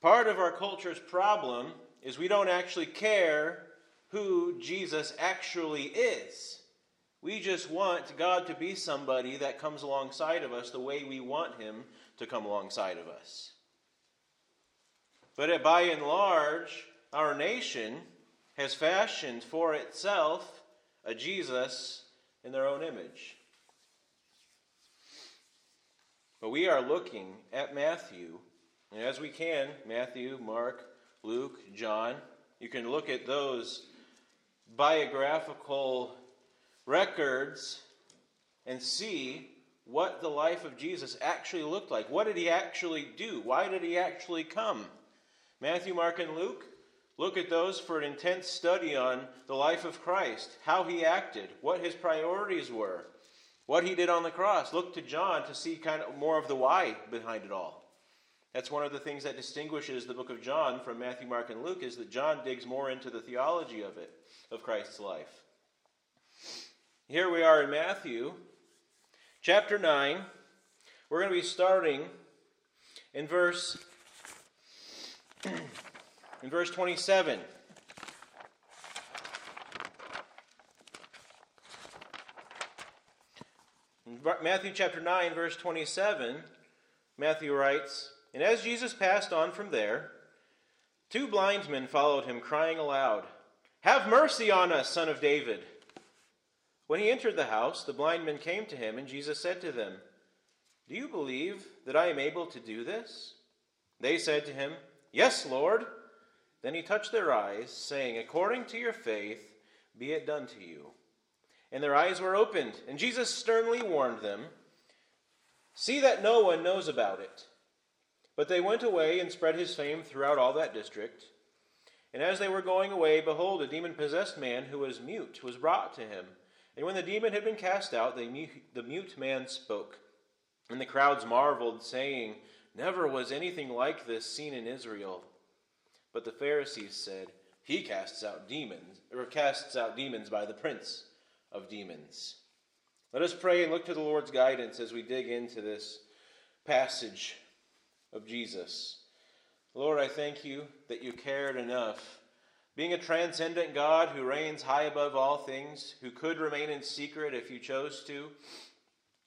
Part of our culture's problem is we don't actually care who Jesus actually is. We just want God to be somebody that comes alongside of us the way we want Him to come alongside of us. But by and large, our nation has fashioned for itself a Jesus in their own image. But we are looking at Matthew, and as we can, Matthew, Mark, Luke, John, you can look at those biographical records and see what the life of Jesus actually looked like. What did he actually do? Why did he actually come? Matthew, Mark, and Luke, look at those for an intense study on the life of Christ, how he acted, what his priorities were, what he did on the cross. Look to John to see kind of more of the why behind it all. That's one of the things that distinguishes the book of John from Matthew, Mark, and Luke is that John digs more into the theology of it, of Christ's life. Here we are in Matthew chapter 9. We're going to be starting in verse in verse 27. In Matthew chapter 9 verse 27, Matthew writes, "And as Jesus passed on from there, two blind men followed him crying aloud, "Have mercy on us, son of David." When he entered the house, the blind men came to him, and Jesus said to them, Do you believe that I am able to do this? They said to him, Yes, Lord. Then he touched their eyes, saying, According to your faith, be it done to you. And their eyes were opened, and Jesus sternly warned them, See that no one knows about it. But they went away and spread his fame throughout all that district. And as they were going away, behold, a demon possessed man who was mute was brought to him. And when the demon had been cast out, the mute man spoke. And the crowds marveled, saying, Never was anything like this seen in Israel. But the Pharisees said, He casts out demons, or casts out demons by the prince of demons. Let us pray and look to the Lord's guidance as we dig into this passage of Jesus. Lord, I thank you that you cared enough being a transcendent God who reigns high above all things, who could remain in secret if you chose to,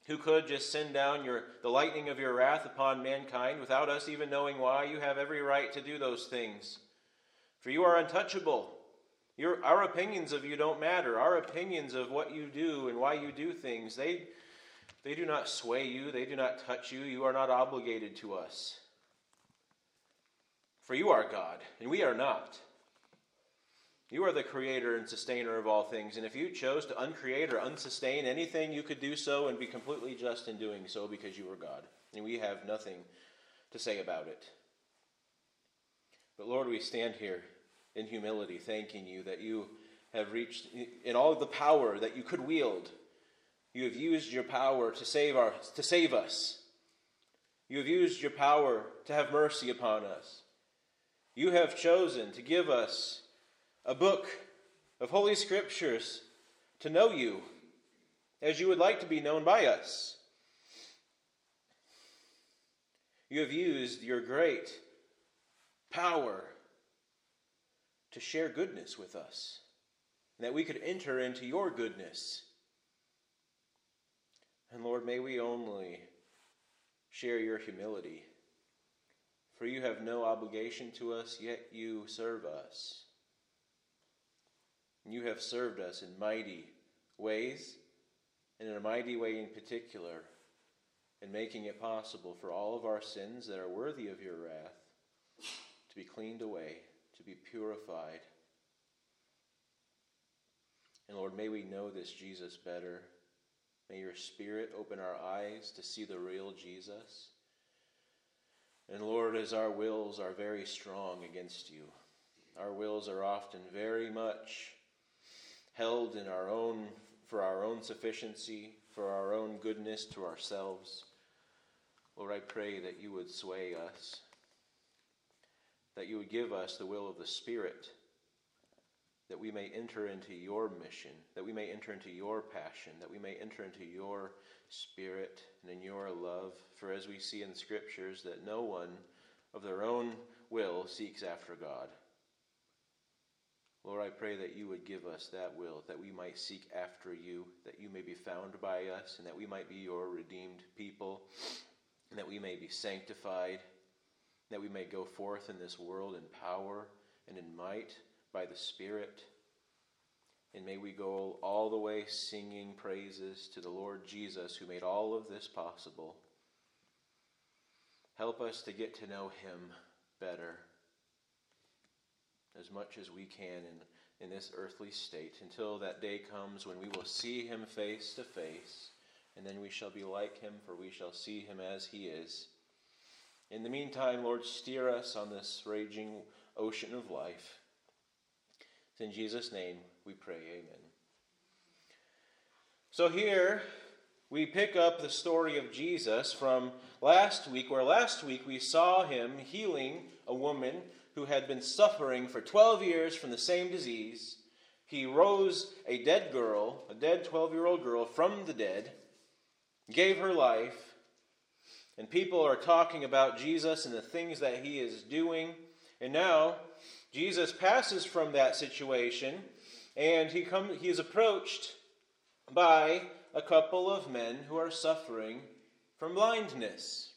who could just send down your, the lightning of your wrath upon mankind without us even knowing why, you have every right to do those things. For you are untouchable. Your, our opinions of you don't matter. Our opinions of what you do and why you do things, they, they do not sway you, they do not touch you. You are not obligated to us. For you are God, and we are not. You are the creator and sustainer of all things, and if you chose to uncreate or unsustain anything, you could do so and be completely just in doing so because you are God. And we have nothing to say about it. But Lord, we stand here in humility, thanking you that you have reached in all the power that you could wield. You have used your power to save, our, to save us. You have used your power to have mercy upon us. You have chosen to give us a book of Holy Scriptures to know you as you would like to be known by us. You have used your great power to share goodness with us, and that we could enter into your goodness. And Lord, may we only share your humility. For you have no obligation to us, yet you serve us. You have served us in mighty ways, and in a mighty way in particular, in making it possible for all of our sins that are worthy of your wrath to be cleaned away, to be purified. And Lord, may we know this Jesus better. May your Spirit open our eyes to see the real Jesus. And Lord, as our wills are very strong against you, our wills are often very much held in our own for our own sufficiency, for our own goodness to ourselves. Lord, I pray that you would sway us, that you would give us the will of the Spirit, that we may enter into your mission, that we may enter into your passion, that we may enter into your spirit and in your love. For as we see in the scriptures, that no one of their own will seeks after God. Lord, I pray that you would give us that will, that we might seek after you, that you may be found by us, and that we might be your redeemed people, and that we may be sanctified, that we may go forth in this world in power and in might by the Spirit. And may we go all the way singing praises to the Lord Jesus who made all of this possible. Help us to get to know him better as much as we can in, in this earthly state until that day comes when we will see him face to face, and then we shall be like him, for we shall see him as he is. In the meantime, Lord, steer us on this raging ocean of life. It's in Jesus' name we pray, Amen. So here we pick up the story of Jesus from last week, where last week we saw him healing a woman who had been suffering for 12 years from the same disease. He rose a dead girl, a dead 12 year old girl, from the dead, gave her life, and people are talking about Jesus and the things that he is doing. And now Jesus passes from that situation and he, come, he is approached by a couple of men who are suffering from blindness.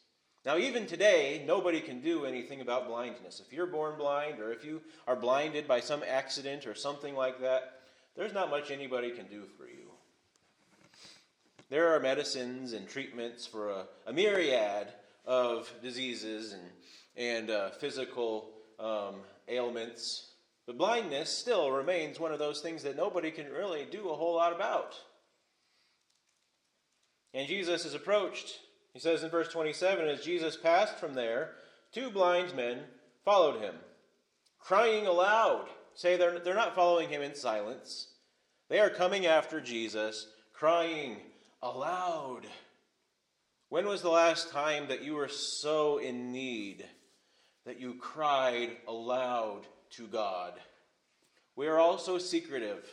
Now, even today, nobody can do anything about blindness. If you're born blind or if you are blinded by some accident or something like that, there's not much anybody can do for you. There are medicines and treatments for a, a myriad of diseases and, and uh, physical um, ailments, but blindness still remains one of those things that nobody can really do a whole lot about. And Jesus is approached he says in verse 27 As Jesus passed from there, two blind men followed him, crying aloud. Say, they're, they're not following him in silence. They are coming after Jesus, crying aloud. When was the last time that you were so in need that you cried aloud to God? We are also secretive.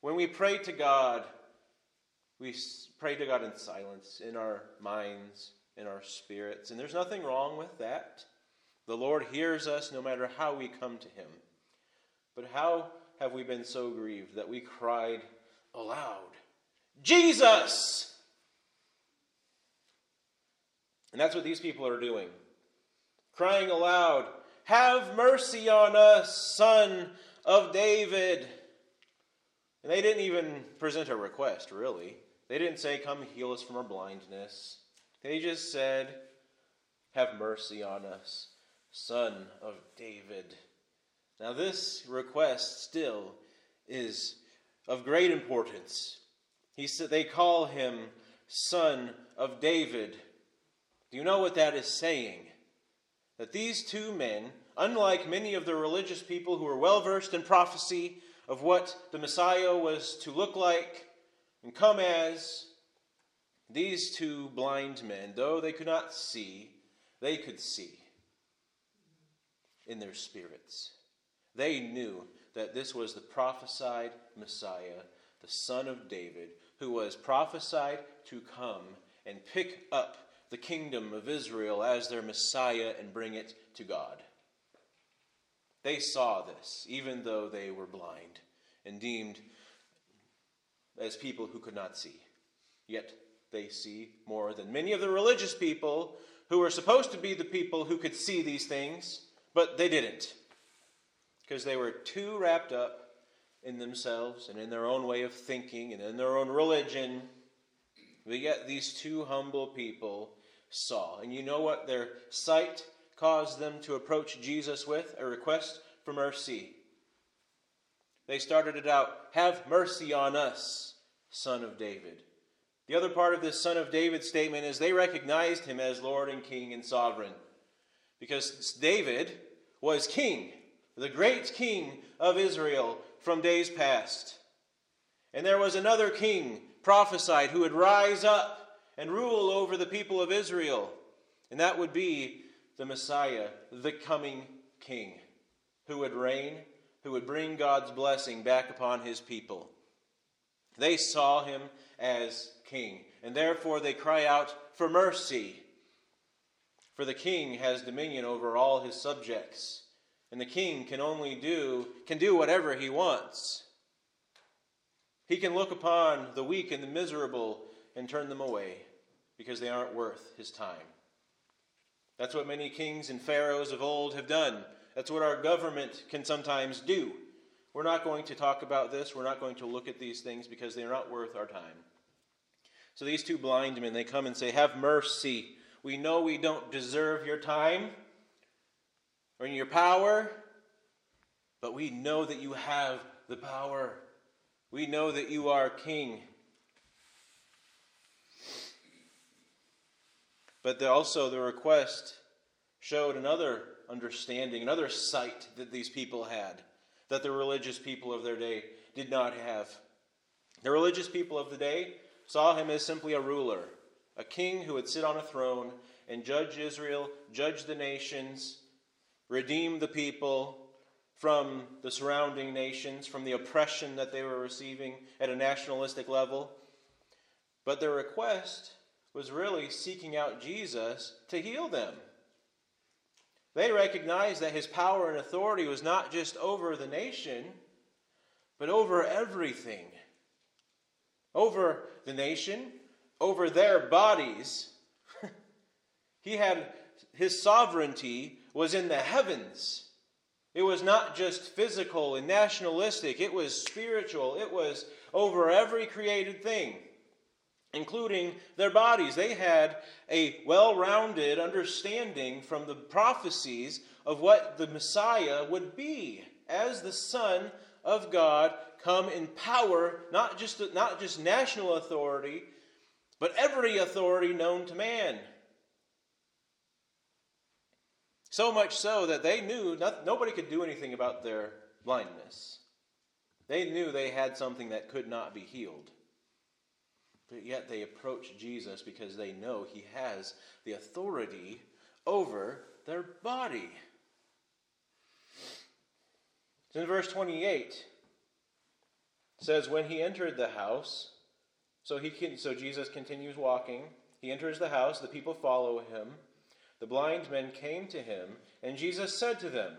When we pray to God, we pray to God in silence, in our minds, in our spirits. And there's nothing wrong with that. The Lord hears us no matter how we come to Him. But how have we been so grieved that we cried aloud, Jesus! And that's what these people are doing. Crying aloud, Have mercy on us, Son of David. And they didn't even present a request, really. They didn't say, Come heal us from our blindness. They just said, Have mercy on us, Son of David. Now, this request still is of great importance. He said they call him Son of David. Do you know what that is saying? That these two men, unlike many of the religious people who were well versed in prophecy of what the Messiah was to look like, and come as these two blind men, though they could not see, they could see in their spirits. They knew that this was the prophesied Messiah, the Son of David, who was prophesied to come and pick up the kingdom of Israel as their Messiah and bring it to God. They saw this, even though they were blind and deemed as people who could not see. Yet they see more than many of the religious people who were supposed to be the people who could see these things, but they didn't. Because they were too wrapped up in themselves and in their own way of thinking and in their own religion. But yet these two humble people saw. And you know what their sight caused them to approach Jesus with? A request for mercy. They started it out Have mercy on us, son of David. The other part of this son of David statement is they recognized him as Lord and King and sovereign. Because David was king, the great king of Israel from days past. And there was another king prophesied who would rise up and rule over the people of Israel. And that would be the Messiah, the coming king, who would reign who would bring God's blessing back upon his people. They saw him as king, and therefore they cry out for mercy. For the king has dominion over all his subjects, and the king can only do can do whatever he wants. He can look upon the weak and the miserable and turn them away because they aren't worth his time. That's what many kings and pharaohs of old have done. That's what our government can sometimes do. We're not going to talk about this. We're not going to look at these things because they're not worth our time. So these two blind men, they come and say, Have mercy. We know we don't deserve your time or your power, but we know that you have the power. We know that you are king. But the, also, the request showed another understanding, another sight that these people had, that the religious people of their day did not have. The religious people of the day saw him as simply a ruler, a king who would sit on a throne and judge Israel, judge the nations, redeem the people from the surrounding nations, from the oppression that they were receiving at a nationalistic level. But their request was really seeking out Jesus to heal them. They recognized that his power and authority was not just over the nation, but over everything. Over the nation, over their bodies. he had his sovereignty was in the heavens. It was not just physical and nationalistic, it was spiritual. It was over every created thing including their bodies. They had a well rounded understanding from the prophecies of what the Messiah would be as the Son of God come in power, not just, not just national authority, but every authority known to man. So much so that they knew not, nobody could do anything about their blindness. They knew they had something that could not be healed. But yet they approach Jesus because they know he has the authority over their body. in verse 28 says when he entered the house so he can, so Jesus continues walking he enters the house the people follow him the blind men came to him and Jesus said to them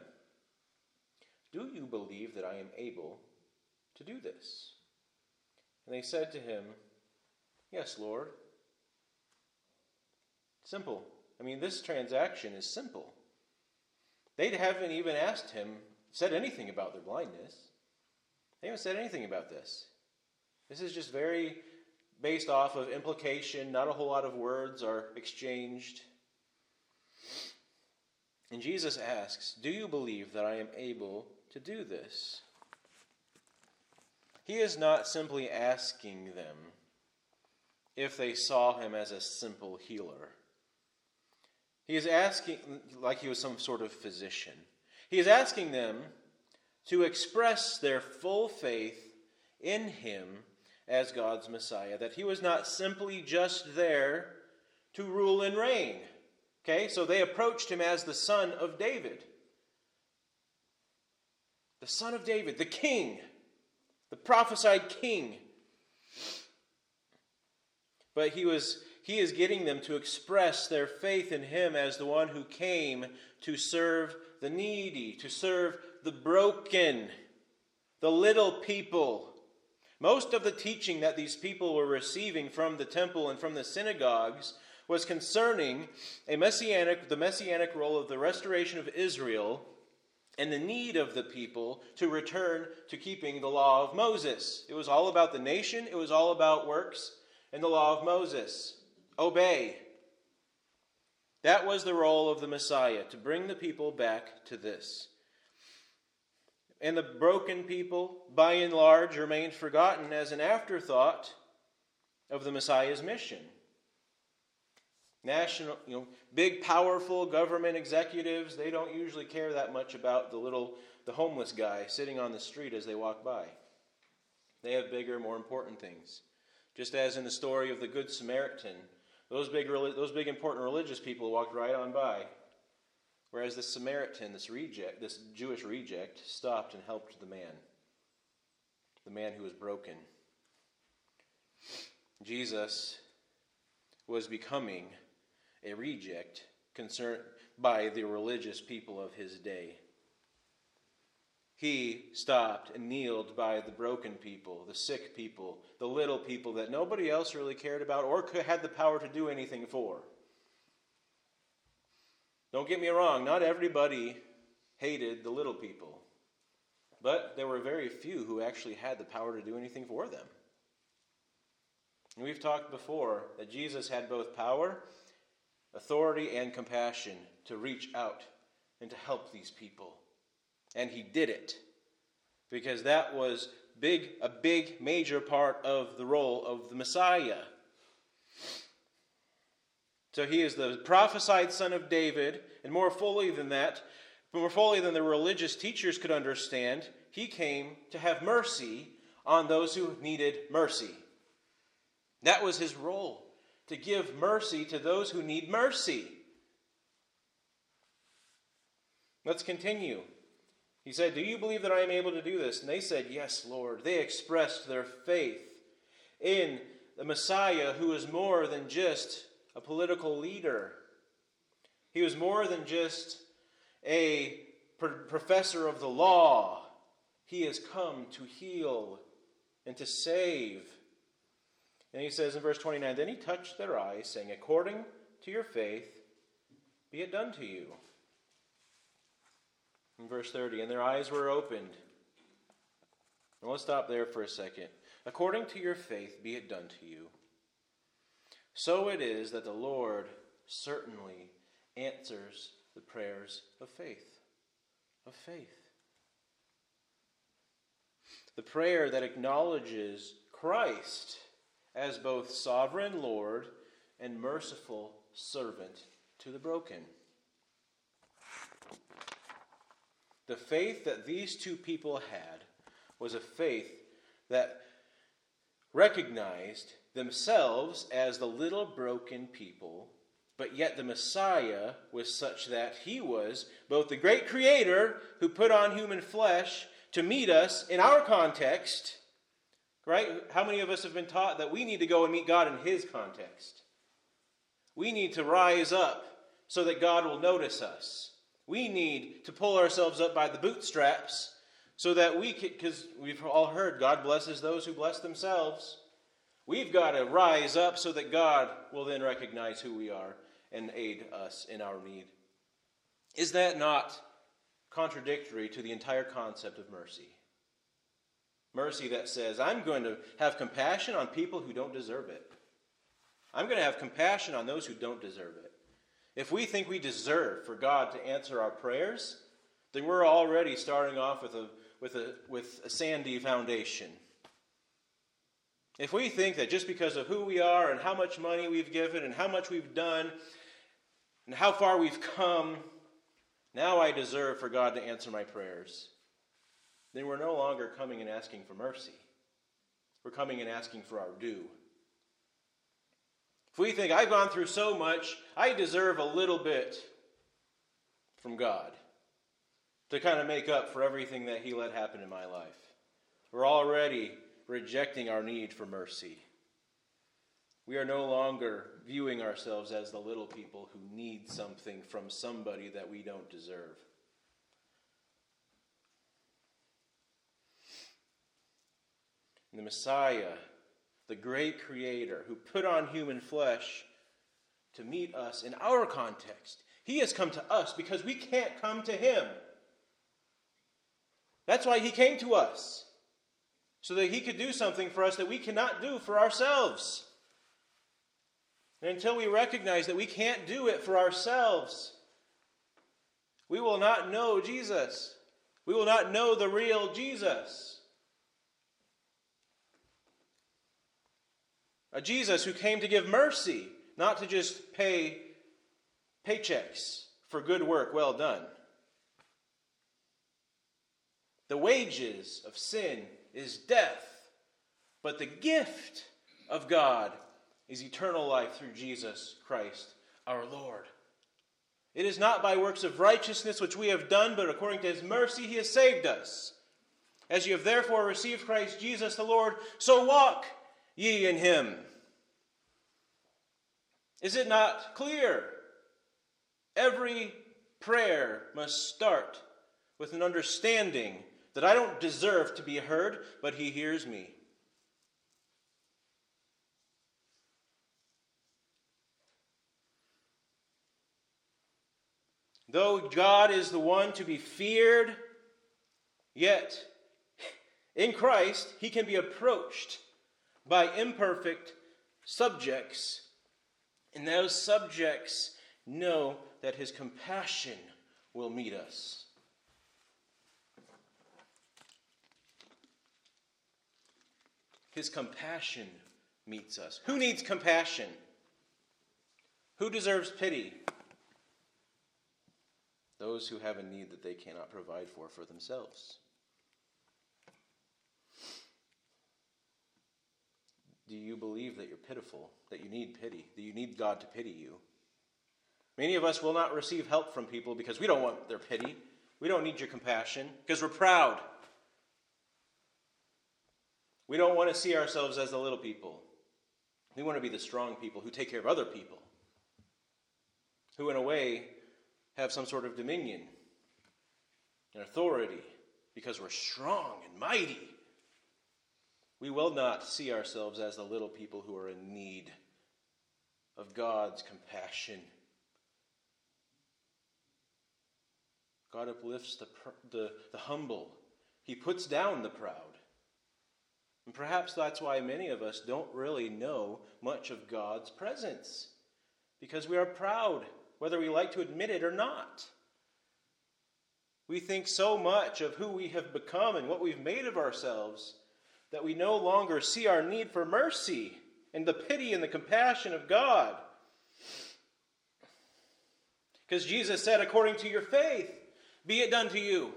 do you believe that I am able to do this and they said to him Yes, Lord. Simple. I mean, this transaction is simple. They haven't even asked him, said anything about their blindness. They haven't said anything about this. This is just very based off of implication. Not a whole lot of words are exchanged. And Jesus asks, Do you believe that I am able to do this? He is not simply asking them if they saw him as a simple healer. He is asking, like he was some sort of physician, he is asking them to express their full faith in him as God's Messiah, that he was not simply just there to rule and reign. Okay, so they approached him as the son of David. The son of David, the king, the prophesied king but he was he is getting them to express their faith in him as the one who came to serve the needy, to serve the broken, the little people. Most of the teaching that these people were receiving from the temple and from the synagogues was concerning a messianic the messianic role of the restoration of Israel and the need of the people to return to keeping the law of Moses. It was all about the nation, it was all about works, and the law of Moses obey. That was the role of the Messiah, to bring the people back to this. And the broken people, by and large, remained forgotten as an afterthought of the Messiah's mission. National, you know, big, powerful government executives, they don't usually care that much about the little, the homeless guy sitting on the street as they walk by. They have bigger, more important things. Just as in the story of the Good Samaritan, those big, those big important religious people walked right on by, whereas the Samaritan, this reject, this Jewish reject, stopped and helped the man, the man who was broken. Jesus was becoming a reject concern by the religious people of his day. He stopped and kneeled by the broken people, the sick people, the little people that nobody else really cared about or had the power to do anything for. Don't get me wrong, not everybody hated the little people, but there were very few who actually had the power to do anything for them. And we've talked before that Jesus had both power, authority, and compassion to reach out and to help these people. And he did it because that was big a big major part of the role of the Messiah. So he is the prophesied son of David, and more fully than that, more fully than the religious teachers could understand, he came to have mercy on those who needed mercy. That was his role, to give mercy to those who need mercy. Let's continue. He said, Do you believe that I am able to do this? And they said, Yes, Lord. They expressed their faith in the Messiah who is more than just a political leader. He was more than just a professor of the law. He has come to heal and to save. And he says in verse 29 Then he touched their eyes, saying, According to your faith, be it done to you. In verse 30, and their eyes were opened. And let's stop there for a second. According to your faith, be it done to you. So it is that the Lord certainly answers the prayers of faith. Of faith. The prayer that acknowledges Christ as both sovereign Lord and merciful servant to the broken. The faith that these two people had was a faith that recognized themselves as the little broken people, but yet the Messiah was such that he was both the great creator who put on human flesh to meet us in our context Right? How many of us have been taught that we need to go and meet God in His context? We need to rise up so that God will notice us. We need to pull ourselves up by the bootstraps so that we can, because we've all heard God blesses those who bless themselves. We've got to rise up so that God will then recognize who we are and aid us in our need. Is that not contradictory to the entire concept of mercy? Mercy that says, I'm going to have compassion on people who don't deserve it. I'm going to have compassion on those who don't deserve it. If we think we deserve for God to answer our prayers, then we're already starting off with a, with a, with a sandy foundation. If we think that just because of who we are and how much money we've given and how much we've done and how far we've come, now I deserve for God to answer my prayers, then we're no longer coming and asking for mercy. We're coming and asking for our due. If we think, I've gone through so much, I deserve a little bit from God to kind of make up for everything that He let happen in my life, we're already rejecting our need for mercy. We are no longer viewing ourselves as the little people who need something from somebody that we don't deserve. The Messiah, the great creator who put on human flesh to meet us in our context. He has come to us because we can't come to him. That's why he came to us, so that he could do something for us that we cannot do for ourselves. And until we recognize that we can't do it for ourselves, we will not know Jesus. We will not know the real Jesus. A Jesus who came to give mercy, not to just pay paychecks for good work well done. The wages of sin is death, but the gift of God is eternal life through Jesus Christ our Lord. It is not by works of righteousness which we have done, but according to his mercy he has saved us. As you have therefore received Christ Jesus the Lord, so walk ye in him. Is it not clear? Every prayer must start with an understanding that I don't deserve to be heard, but He hears me. Though God is the one to be feared, yet in Christ he can be approached by imperfect subjects, and those subjects know that his compassion will meet us. His compassion meets us. Who needs compassion? Who deserves pity? Those who have a need that they cannot provide for for themselves. Do you believe that you're pitiful, that you need pity, that you need God to pity you? Many of us will not receive help from people because we don't want their pity. We don't need your compassion because we're proud. We don't want to see ourselves as the little people. We want to be the strong people who take care of other people, who, in a way, have some sort of dominion and authority because we're strong and mighty. We will not see ourselves as the little people who are in need of God's compassion. God uplifts the, the, the humble, He puts down the proud. And perhaps that's why many of us don't really know much of God's presence, because we are proud, whether we like to admit it or not. We think so much of who we have become and what we've made of ourselves that we no longer see our need for mercy and the pity and the compassion of God. Because Jesus said, according to your faith, be it done to you.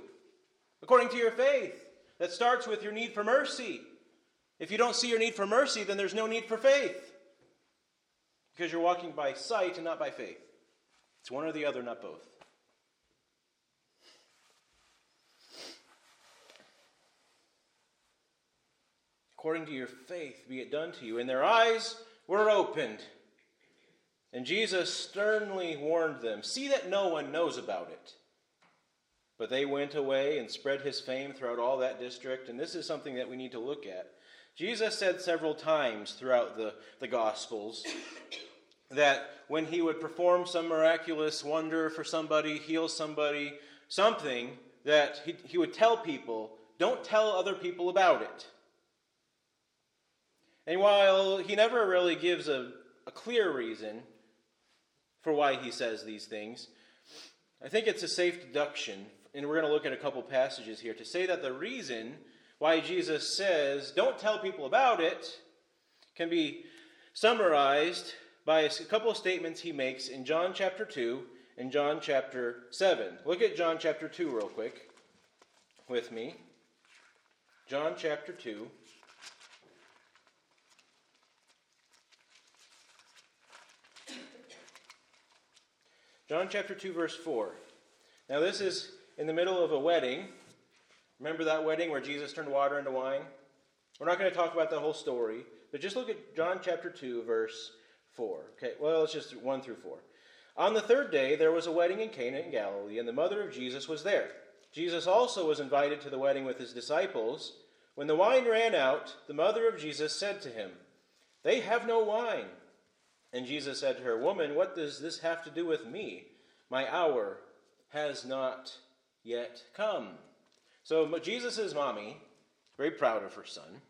According to your faith. That starts with your need for mercy. If you don't see your need for mercy, then there's no need for faith. Because you're walking by sight and not by faith. It's one or the other, not both. According to your faith be it done to you. And their eyes were opened. And Jesus sternly warned them See that no one knows about it. But they went away and spread his fame throughout all that district. And this is something that we need to look at. Jesus said several times throughout the, the Gospels that when he would perform some miraculous wonder for somebody, heal somebody, something, that he, he would tell people, don't tell other people about it. And while he never really gives a, a clear reason for why he says these things, I think it's a safe deduction, and we're going to look at a couple passages here, to say that the reason why Jesus says, don't tell people about it, can be summarized by a couple of statements he makes in John chapter 2 and John chapter 7. Look at John chapter 2 real quick with me. John chapter 2. John chapter 2, verse 4. Now, this is in the middle of a wedding. Remember that wedding where Jesus turned water into wine? We're not going to talk about the whole story, but just look at John chapter 2, verse 4. Okay, well, it's just 1 through 4. On the third day, there was a wedding in Cana in Galilee, and the mother of Jesus was there. Jesus also was invited to the wedding with his disciples. When the wine ran out, the mother of Jesus said to him, They have no wine. And Jesus said to her, Woman, what does this have to do with me? My hour has not yet come. So Jesus' mommy, very proud of her son,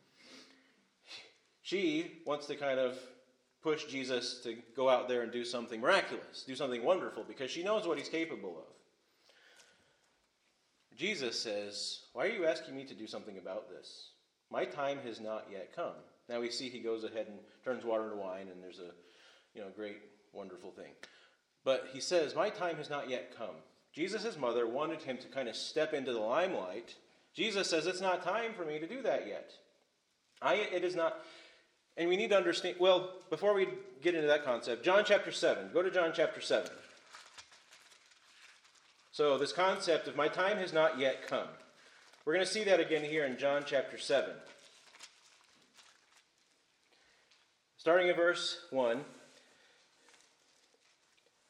she wants to kind of push Jesus to go out there and do something miraculous, do something wonderful, because she knows what he's capable of. Jesus says, Why are you asking me to do something about this? My time has not yet come. Now we see he goes ahead and turns water into wine, and there's a you know, great, wonderful thing. But he says, My time has not yet come. Jesus' mother wanted him to kind of step into the limelight. Jesus says, It's not time for me to do that yet. I, it is not. And we need to understand, well, before we get into that concept, John chapter 7. Go to John chapter 7. So, this concept of my time has not yet come. We're going to see that again here in John chapter 7. Starting in verse 1.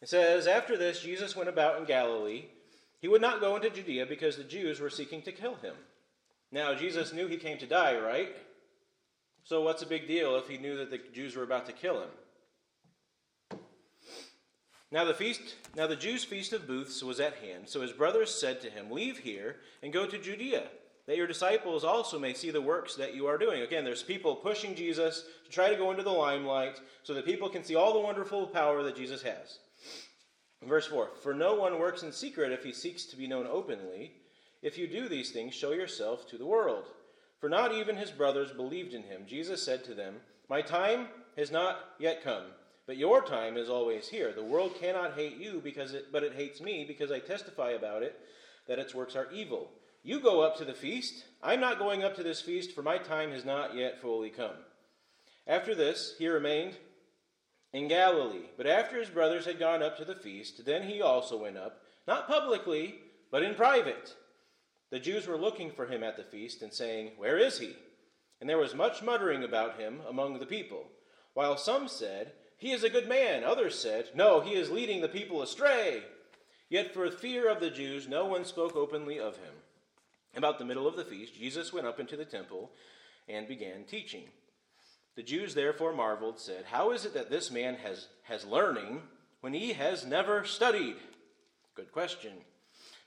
It says, After this, Jesus went about in Galilee. He would not go into Judea because the Jews were seeking to kill him. Now, Jesus knew he came to die, right? So, what's a big deal if he knew that the Jews were about to kill him? Now the feast, now the Jews' feast of booths was at hand. So his brothers said to him, "Leave here and go to Judea, that your disciples also may see the works that you are doing." Again, there's people pushing Jesus to try to go into the limelight so that people can see all the wonderful power that Jesus has. Verse 4 For no one works in secret if he seeks to be known openly. If you do these things, show yourself to the world. For not even his brothers believed in him. Jesus said to them, My time has not yet come, but your time is always here. The world cannot hate you, because it, but it hates me, because I testify about it that its works are evil. You go up to the feast. I'm not going up to this feast, for my time has not yet fully come. After this, he remained in Galilee. But after his brothers had gone up to the feast, then he also went up, not publicly, but in private. The Jews were looking for him at the feast and saying, Where is he? And there was much muttering about him among the people. While some said, He is a good man, others said, No, he is leading the people astray. Yet for fear of the Jews, no one spoke openly of him. About the middle of the feast, Jesus went up into the temple and began teaching. The Jews therefore marveled, said, How is it that this man has, has learning when he has never studied? Good question.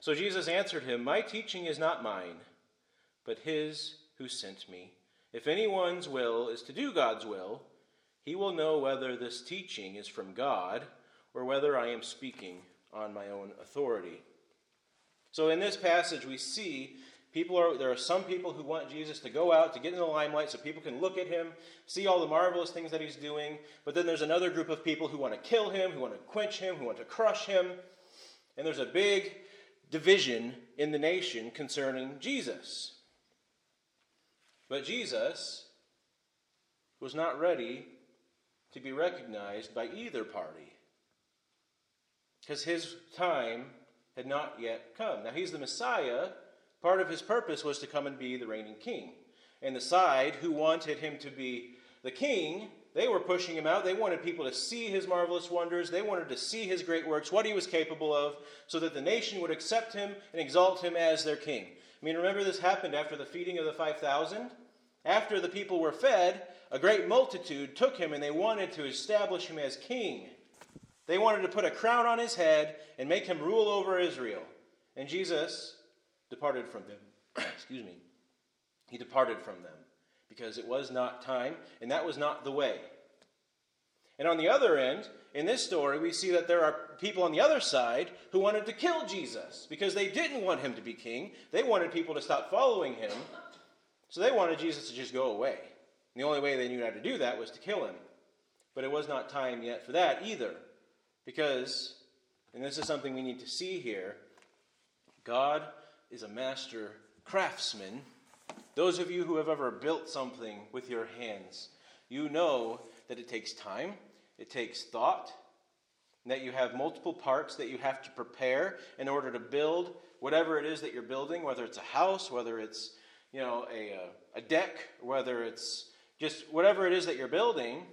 So Jesus answered him, My teaching is not mine, but his who sent me. If anyone's will is to do God's will, he will know whether this teaching is from God or whether I am speaking on my own authority. So in this passage, we see people are there are some people who want Jesus to go out to get in the limelight so people can look at him, see all the marvelous things that he's doing. But then there's another group of people who want to kill him, who want to quench him, who want to crush him. And there's a big division in the nation concerning Jesus. But Jesus was not ready to be recognized by either party because his time had not yet come. Now, he's the Messiah. Part of his purpose was to come and be the reigning king. And the side who wanted him to be the king they were pushing him out. They wanted people to see his marvelous wonders. They wanted to see his great works, what he was capable of, so that the nation would accept him and exalt him as their king. I mean, remember this happened after the feeding of the 5,000? After the people were fed, a great multitude took him and they wanted to establish him as king. They wanted to put a crown on his head and make him rule over Israel. And Jesus departed from them. Excuse me. He departed from them because it was not time, and that was not the way. And on the other end, in this story, we see that there are people on the other side who wanted to kill Jesus because they didn't want him to be king. They wanted people to stop following him. So they wanted Jesus to just go away. And the only way they knew how to do that was to kill him. But it was not time yet for that either. Because, and this is something we need to see here, God is a master craftsman those of you who have ever built something with your hands, you know that it takes time, it takes thought, that you have multiple parts that you have to prepare in order to build whatever it is that you're building, whether it's a house, whether it's you know a, uh, a deck, whether it's just whatever it is that you're building.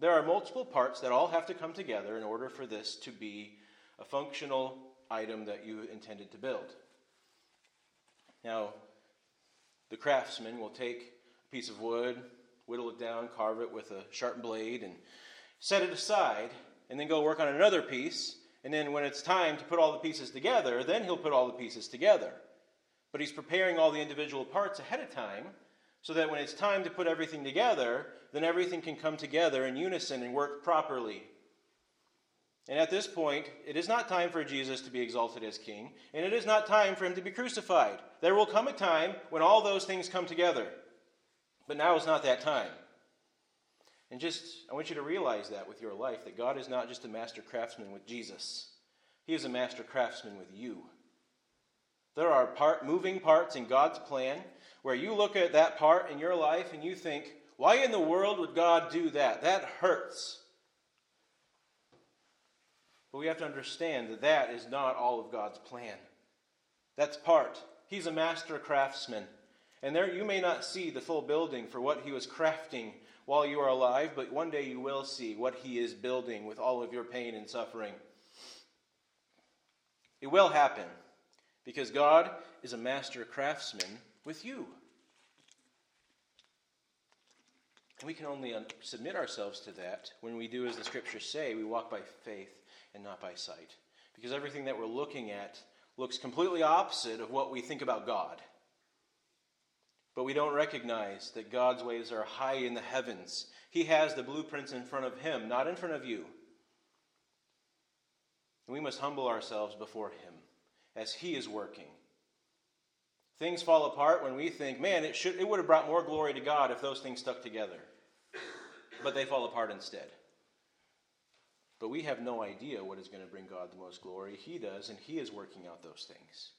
There are multiple parts that all have to come together in order for this to be a functional item that you intended to build. Now, the craftsman will take a piece of wood, whittle it down, carve it with a sharp blade, and set it aside, and then go work on another piece. And then when it's time to put all the pieces together, then he'll put all the pieces together. But he's preparing all the individual parts ahead of time so that when it's time to put everything together, then everything can come together in unison and work properly. And at this point, it is not time for Jesus to be exalted as king, and it is not time for him to be crucified. There will come a time when all those things come together. But now is not that time. And just, I want you to realize that with your life, that God is not just a master craftsman with Jesus, He is a master craftsman with you. There are part, moving parts in God's plan where you look at that part in your life and you think, why in the world would God do that? That hurts. But we have to understand that that is not all of God's plan. That's part. He's a master craftsman. And there you may not see the full building for what he was crafting while you are alive, but one day you will see what He is building with all of your pain and suffering. It will happen because God is a master craftsman with you. And we can only submit ourselves to that when we do as the scriptures say, we walk by faith and not by sight. Because everything that we're looking at looks completely opposite of what we think about God. But we don't recognize that God's ways are high in the heavens. He has the blueprints in front of Him, not in front of you. And we must humble ourselves before Him as He is working. Things fall apart when we think, man, it, should, it would have brought more glory to God if those things stuck together. But they fall apart instead. But we have no idea what is going to bring God the most glory. He does, and He is working out those things.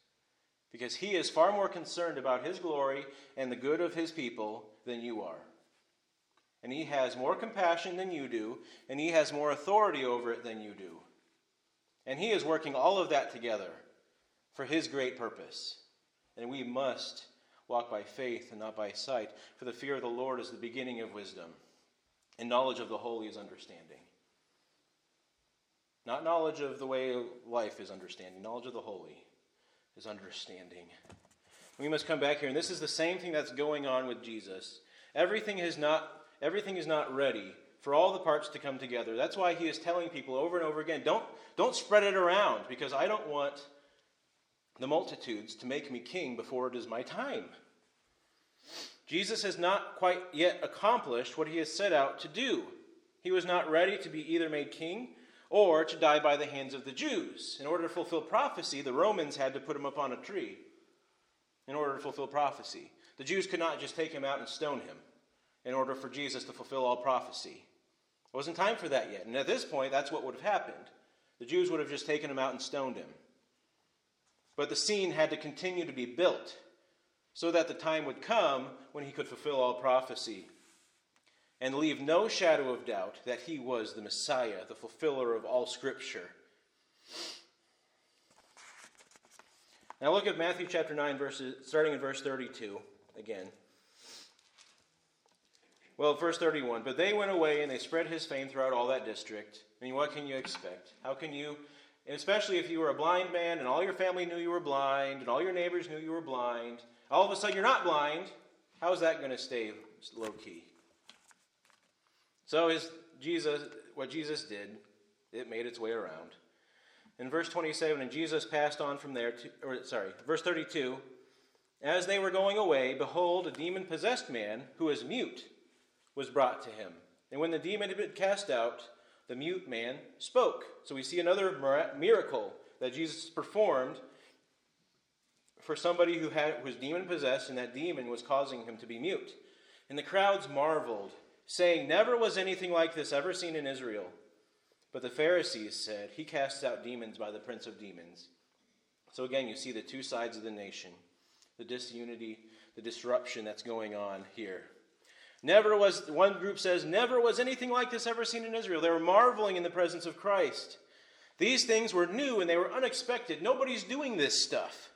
Because He is far more concerned about His glory and the good of His people than you are. And He has more compassion than you do, and He has more authority over it than you do. And He is working all of that together for His great purpose. And we must walk by faith and not by sight, for the fear of the Lord is the beginning of wisdom, and knowledge of the holy is understanding. Not knowledge of the way life is understanding, knowledge of the holy is understanding. We must come back here, and this is the same thing that's going on with Jesus. Everything is not, everything is not ready for all the parts to come together. That's why he is telling people over and over again don't, don't spread it around, because I don't want the multitudes to make me king before it is my time. Jesus has not quite yet accomplished what he has set out to do. He was not ready to be either made king or to die by the hands of the Jews. In order to fulfill prophecy, the Romans had to put him up on a tree in order to fulfill prophecy. The Jews could not just take him out and stone him in order for Jesus to fulfill all prophecy. It wasn't time for that yet. And at this point, that's what would have happened. The Jews would have just taken him out and stoned him. But the scene had to continue to be built so that the time would come when he could fulfill all prophecy and leave no shadow of doubt that he was the Messiah, the fulfiller of all Scripture. Now look at Matthew chapter 9, verses, starting in verse 32 again. Well, verse 31. But they went away and they spread his fame throughout all that district. I mean, what can you expect? How can you especially if you were a blind man and all your family knew you were blind and all your neighbors knew you were blind, all of a sudden you're not blind, how is that going to stay low key? So is Jesus what Jesus did, it made its way around. In verse 27, and Jesus passed on from there to or sorry, verse 32, as they were going away, behold, a demon possessed man who was mute was brought to him. And when the demon had been cast out, the mute man spoke. So we see another miracle that Jesus performed for somebody who had, was demon possessed, and that demon was causing him to be mute. And the crowds marveled, saying, Never was anything like this ever seen in Israel. But the Pharisees said, He casts out demons by the prince of demons. So again, you see the two sides of the nation the disunity, the disruption that's going on here. Never was, one group says, never was anything like this ever seen in Israel. They were marveling in the presence of Christ. These things were new and they were unexpected. Nobody's doing this stuff.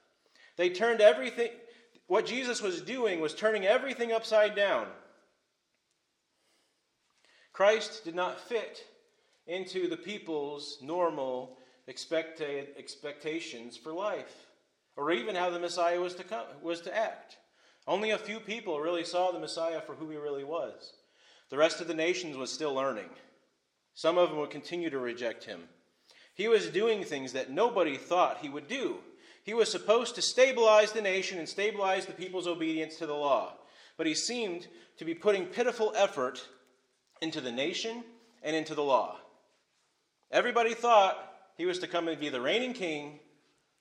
They turned everything, what Jesus was doing was turning everything upside down. Christ did not fit into the people's normal expected expectations for life, or even how the Messiah was to, come, was to act. Only a few people really saw the Messiah for who he really was. The rest of the nations was still learning. Some of them would continue to reject him. He was doing things that nobody thought he would do. He was supposed to stabilize the nation and stabilize the people's obedience to the law. But he seemed to be putting pitiful effort into the nation and into the law. Everybody thought he was to come and be the reigning king,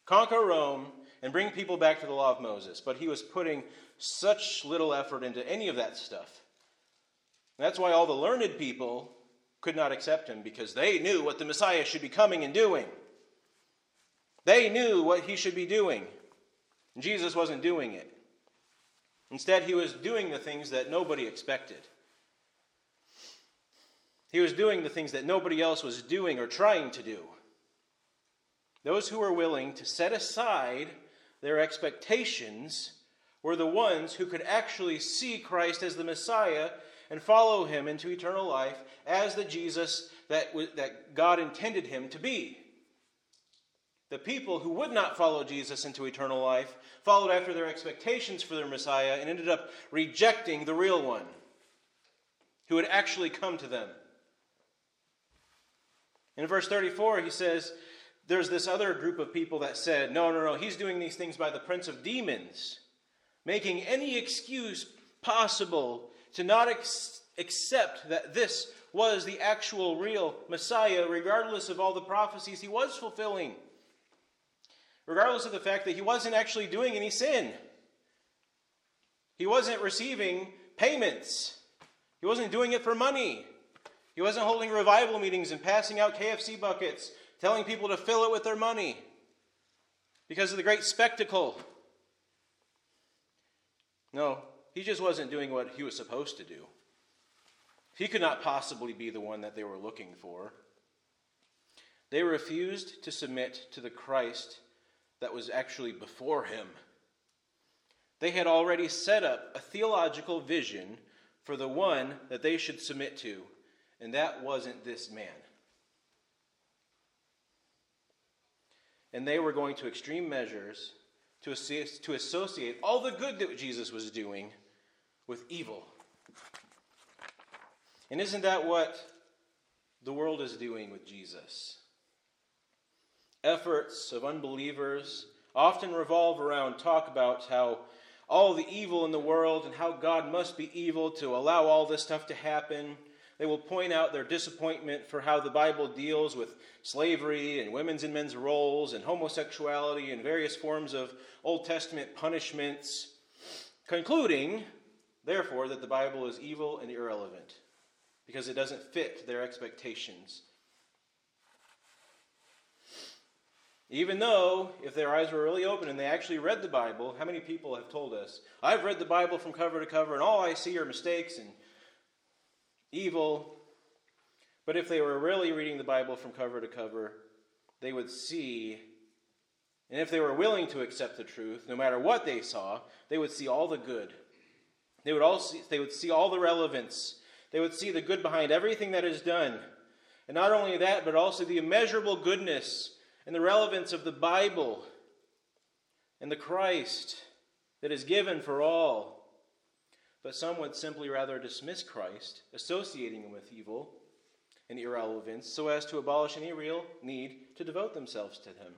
conquer Rome, and bring people back to the law of Moses. But he was putting such little effort into any of that stuff. That's why all the learned people could not accept him because they knew what the Messiah should be coming and doing. They knew what he should be doing. Jesus wasn't doing it. Instead, he was doing the things that nobody expected. He was doing the things that nobody else was doing or trying to do. Those who were willing to set aside their expectations were the ones who could actually see Christ as the Messiah and follow him into eternal life as the Jesus that, that God intended him to be. The people who would not follow Jesus into eternal life followed after their expectations for their Messiah and ended up rejecting the real one who had actually come to them. In verse 34, he says, There's this other group of people that said, No, no, no, he's doing these things by the prince of demons, making any excuse possible to not ex- accept that this was the actual real Messiah, regardless of all the prophecies he was fulfilling regardless of the fact that he wasn't actually doing any sin. He wasn't receiving payments. He wasn't doing it for money. He wasn't holding revival meetings and passing out KFC buckets, telling people to fill it with their money because of the great spectacle. No, he just wasn't doing what he was supposed to do. He could not possibly be the one that they were looking for. They refused to submit to the Christ that was actually before him. They had already set up a theological vision for the one that they should submit to, and that wasn't this man. And they were going to extreme measures to, to associate all the good that Jesus was doing with evil. And isn't that what the world is doing with Jesus? efforts of unbelievers often revolve around talk about how all the evil in the world and how God must be evil to allow all this stuff to happen. They will point out their disappointment for how the Bible deals with slavery and women's and men's roles and homosexuality and various forms of Old Testament punishments, concluding, therefore, that the Bible is evil and irrelevant because it doesn't fit their expectations. Even though, if their eyes were really open and they actually read the Bible, how many people have told us, I've read the Bible from cover to cover and all I see are mistakes and evil? But if they were really reading the Bible from cover to cover, they would see, and if they were willing to accept the truth, no matter what they saw, they would see all the good. They would, all see, they would see all the relevance. They would see the good behind everything that is done. And not only that, but also the immeasurable goodness and the relevance of the Bible and the Christ that is given for all. But some would simply rather dismiss Christ, associating him with evil and irrelevance, so as to abolish any real need to devote themselves to him.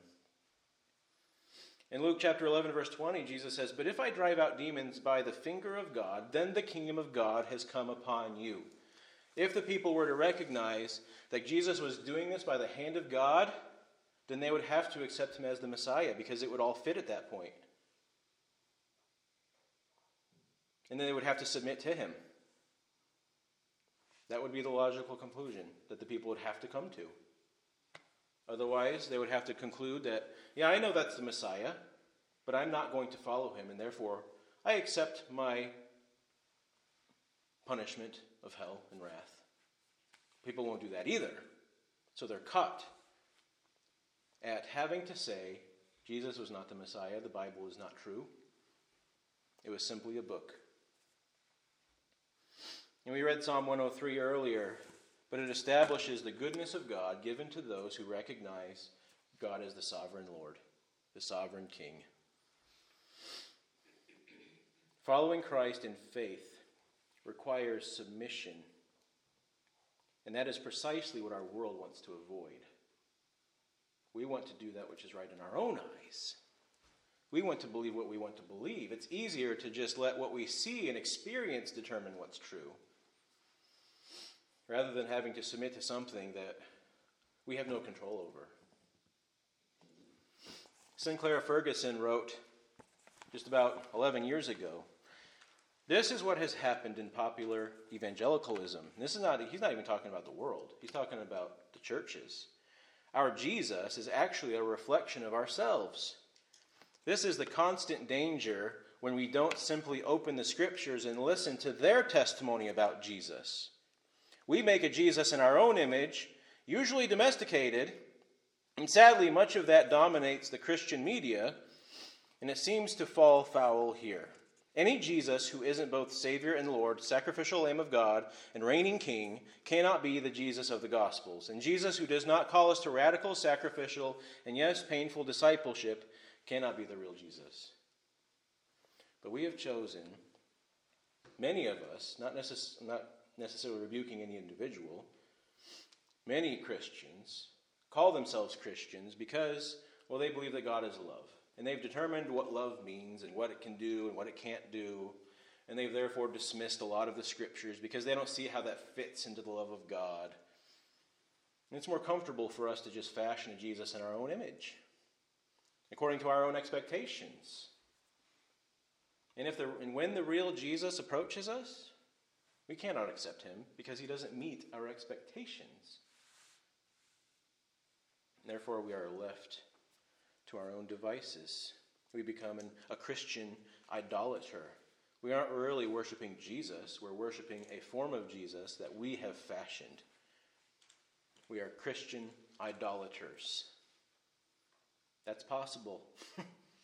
In Luke chapter 11, verse 20, Jesus says, But if I drive out demons by the finger of God, then the kingdom of God has come upon you. If the people were to recognize that Jesus was doing this by the hand of God, then they would have to accept him as the Messiah because it would all fit at that point. And then they would have to submit to him. That would be the logical conclusion that the people would have to come to. Otherwise, they would have to conclude that, yeah, I know that's the Messiah, but I'm not going to follow him, and therefore I accept my punishment of hell and wrath. People won't do that either. So they're cut at having to say Jesus was not the Messiah, the Bible is not true. It was simply a book. And we read Psalm 103 earlier, but it establishes the goodness of God given to those who recognize God as the sovereign Lord, the sovereign King. Following Christ in faith requires submission, and that is precisely what our world wants to avoid. We want to do that which is right in our own eyes. We want to believe what we want to believe. It's easier to just let what we see and experience determine what's true rather than having to submit to something that we have no control over. Sinclair Ferguson wrote just about 11 years ago this is what has happened in popular evangelicalism. This is not, he's not even talking about the world, he's talking about the churches. Our Jesus is actually a reflection of ourselves. This is the constant danger when we don't simply open the scriptures and listen to their testimony about Jesus. We make a Jesus in our own image, usually domesticated, and sadly, much of that dominates the Christian media, and it seems to fall foul here. Any Jesus who isn't both Savior and Lord, sacrificial Lamb of God, and reigning King cannot be the Jesus of the Gospels. And Jesus who does not call us to radical, sacrificial, and yes, painful discipleship cannot be the real Jesus. But we have chosen, many of us, not, necess- not necessarily rebuking any individual, many Christians call themselves Christians because, well, they believe that God is love. And they've determined what love means and what it can do and what it can't do. And they've therefore dismissed a lot of the scriptures because they don't see how that fits into the love of God. And it's more comfortable for us to just fashion a Jesus in our own image, according to our own expectations. And if the, and when the real Jesus approaches us, we cannot accept him because he doesn't meet our expectations. Therefore, we are left to our own devices. We become an, a Christian idolater. We aren't really worshiping Jesus, we're worshiping a form of Jesus that we have fashioned. We are Christian idolaters. That's possible.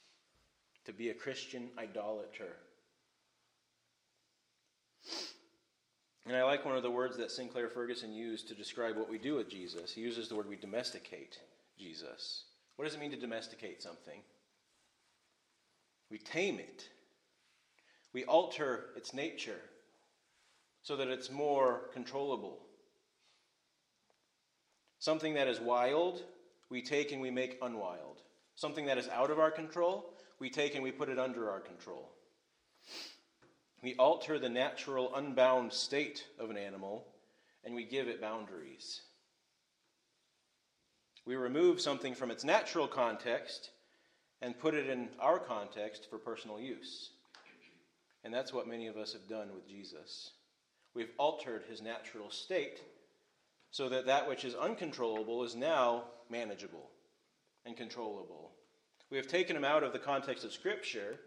to be a Christian idolater. And I like one of the words that Sinclair Ferguson used to describe what we do with Jesus. He uses the word we domesticate Jesus. What does it mean to domesticate something? We tame it, we alter its nature so that it's more controllable. Something that is wild, we take and we make unwild. Something that is out of our control, we take and we put it under our control. We alter the natural, unbound state of an animal and we give it boundaries. We remove something from its natural context and put it in our context for personal use. And that's what many of us have done with Jesus. We've altered his natural state so that that which is uncontrollable is now manageable and controllable. We have taken him out of the context of Scripture,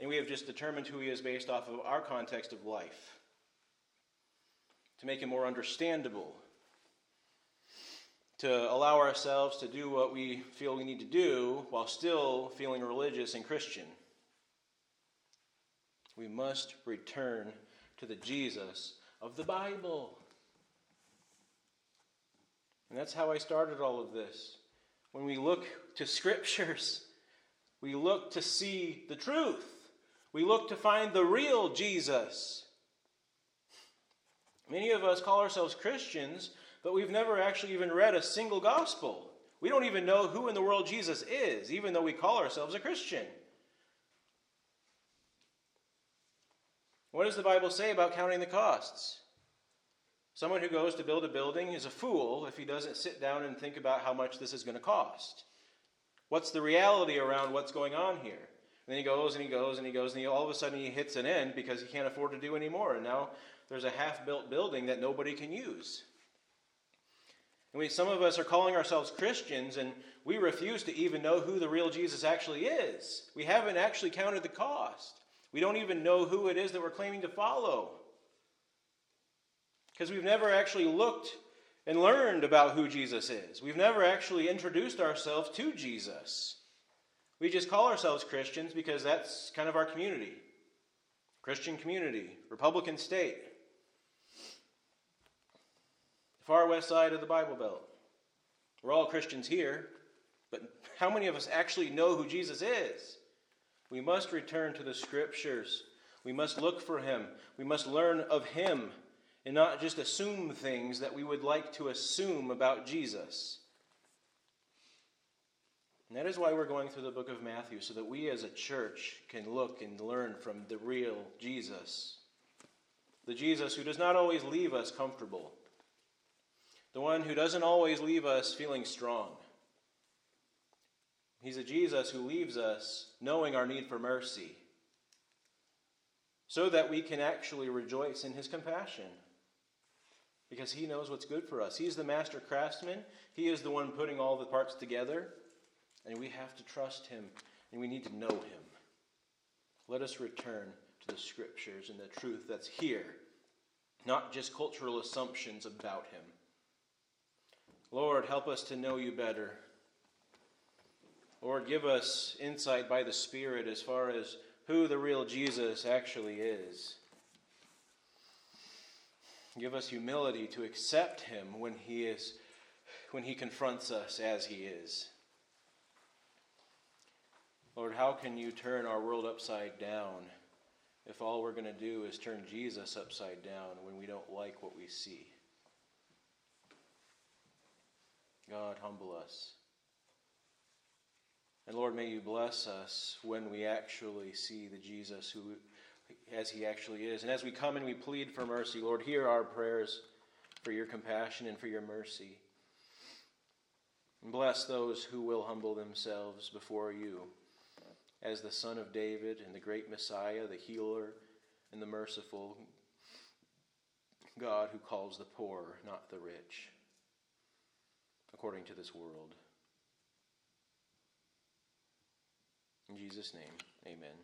and we have just determined who he is based off of our context of life to make him more understandable to allow ourselves to do what we feel we need to do while still feeling religious and Christian. We must return to the Jesus of the Bible. And that's how I started all of this. When we look to scriptures, we look to see the truth. We look to find the real Jesus. Many of us call ourselves Christians but we've never actually even read a single gospel. We don't even know who in the world Jesus is, even though we call ourselves a Christian. What does the Bible say about counting the costs? Someone who goes to build a building is a fool if he doesn't sit down and think about how much this is going to cost. What's the reality around what's going on here? And then he goes and he goes and he goes and he, all of a sudden he hits an end because he can't afford to do anymore. And now there's a half built building that nobody can use. And we, some of us are calling ourselves Christians, and we refuse to even know who the real Jesus actually is. We haven't actually counted the cost. We don't even know who it is that we're claiming to follow. Because we've never actually looked and learned about who Jesus is. We've never actually introduced ourselves to Jesus. We just call ourselves Christians because that's kind of our community Christian community, Republican state the far west side of the Bible Belt. We're all Christians here, but how many of us actually know who Jesus is? We must return to the scriptures. We must look for him. We must learn of him and not just assume things that we would like to assume about Jesus. And that is why we're going through the book of Matthew, so that we as a church can look and learn from the real Jesus. The Jesus who does not always leave us comfortable, the one who doesn't always leave us feeling strong. He's a Jesus who leaves us knowing our need for mercy so that we can actually rejoice in his compassion because he knows what's good for us. He's the master craftsman, he is the one putting all the parts together, and we have to trust him and we need to know him. Let us return to the scriptures and the truth that's here, not just cultural assumptions about him. Lord, help us to know you better. Lord, give us insight by the Spirit as far as who the real Jesus actually is. Give us humility to accept him when he is when he confronts us as he is. Lord, how can you turn our world upside down if all we're going to do is turn Jesus upside down when we don't like what we see? God, humble us. And Lord, may you bless us when we actually see the Jesus who as he actually is. And as we come and we plead for mercy, Lord, hear our prayers for your compassion and for your mercy. And bless those who will humble themselves before you as the Son of David and the great Messiah, the healer and the merciful God who calls the poor, not the rich, according to this world. In Jesus' name, amen.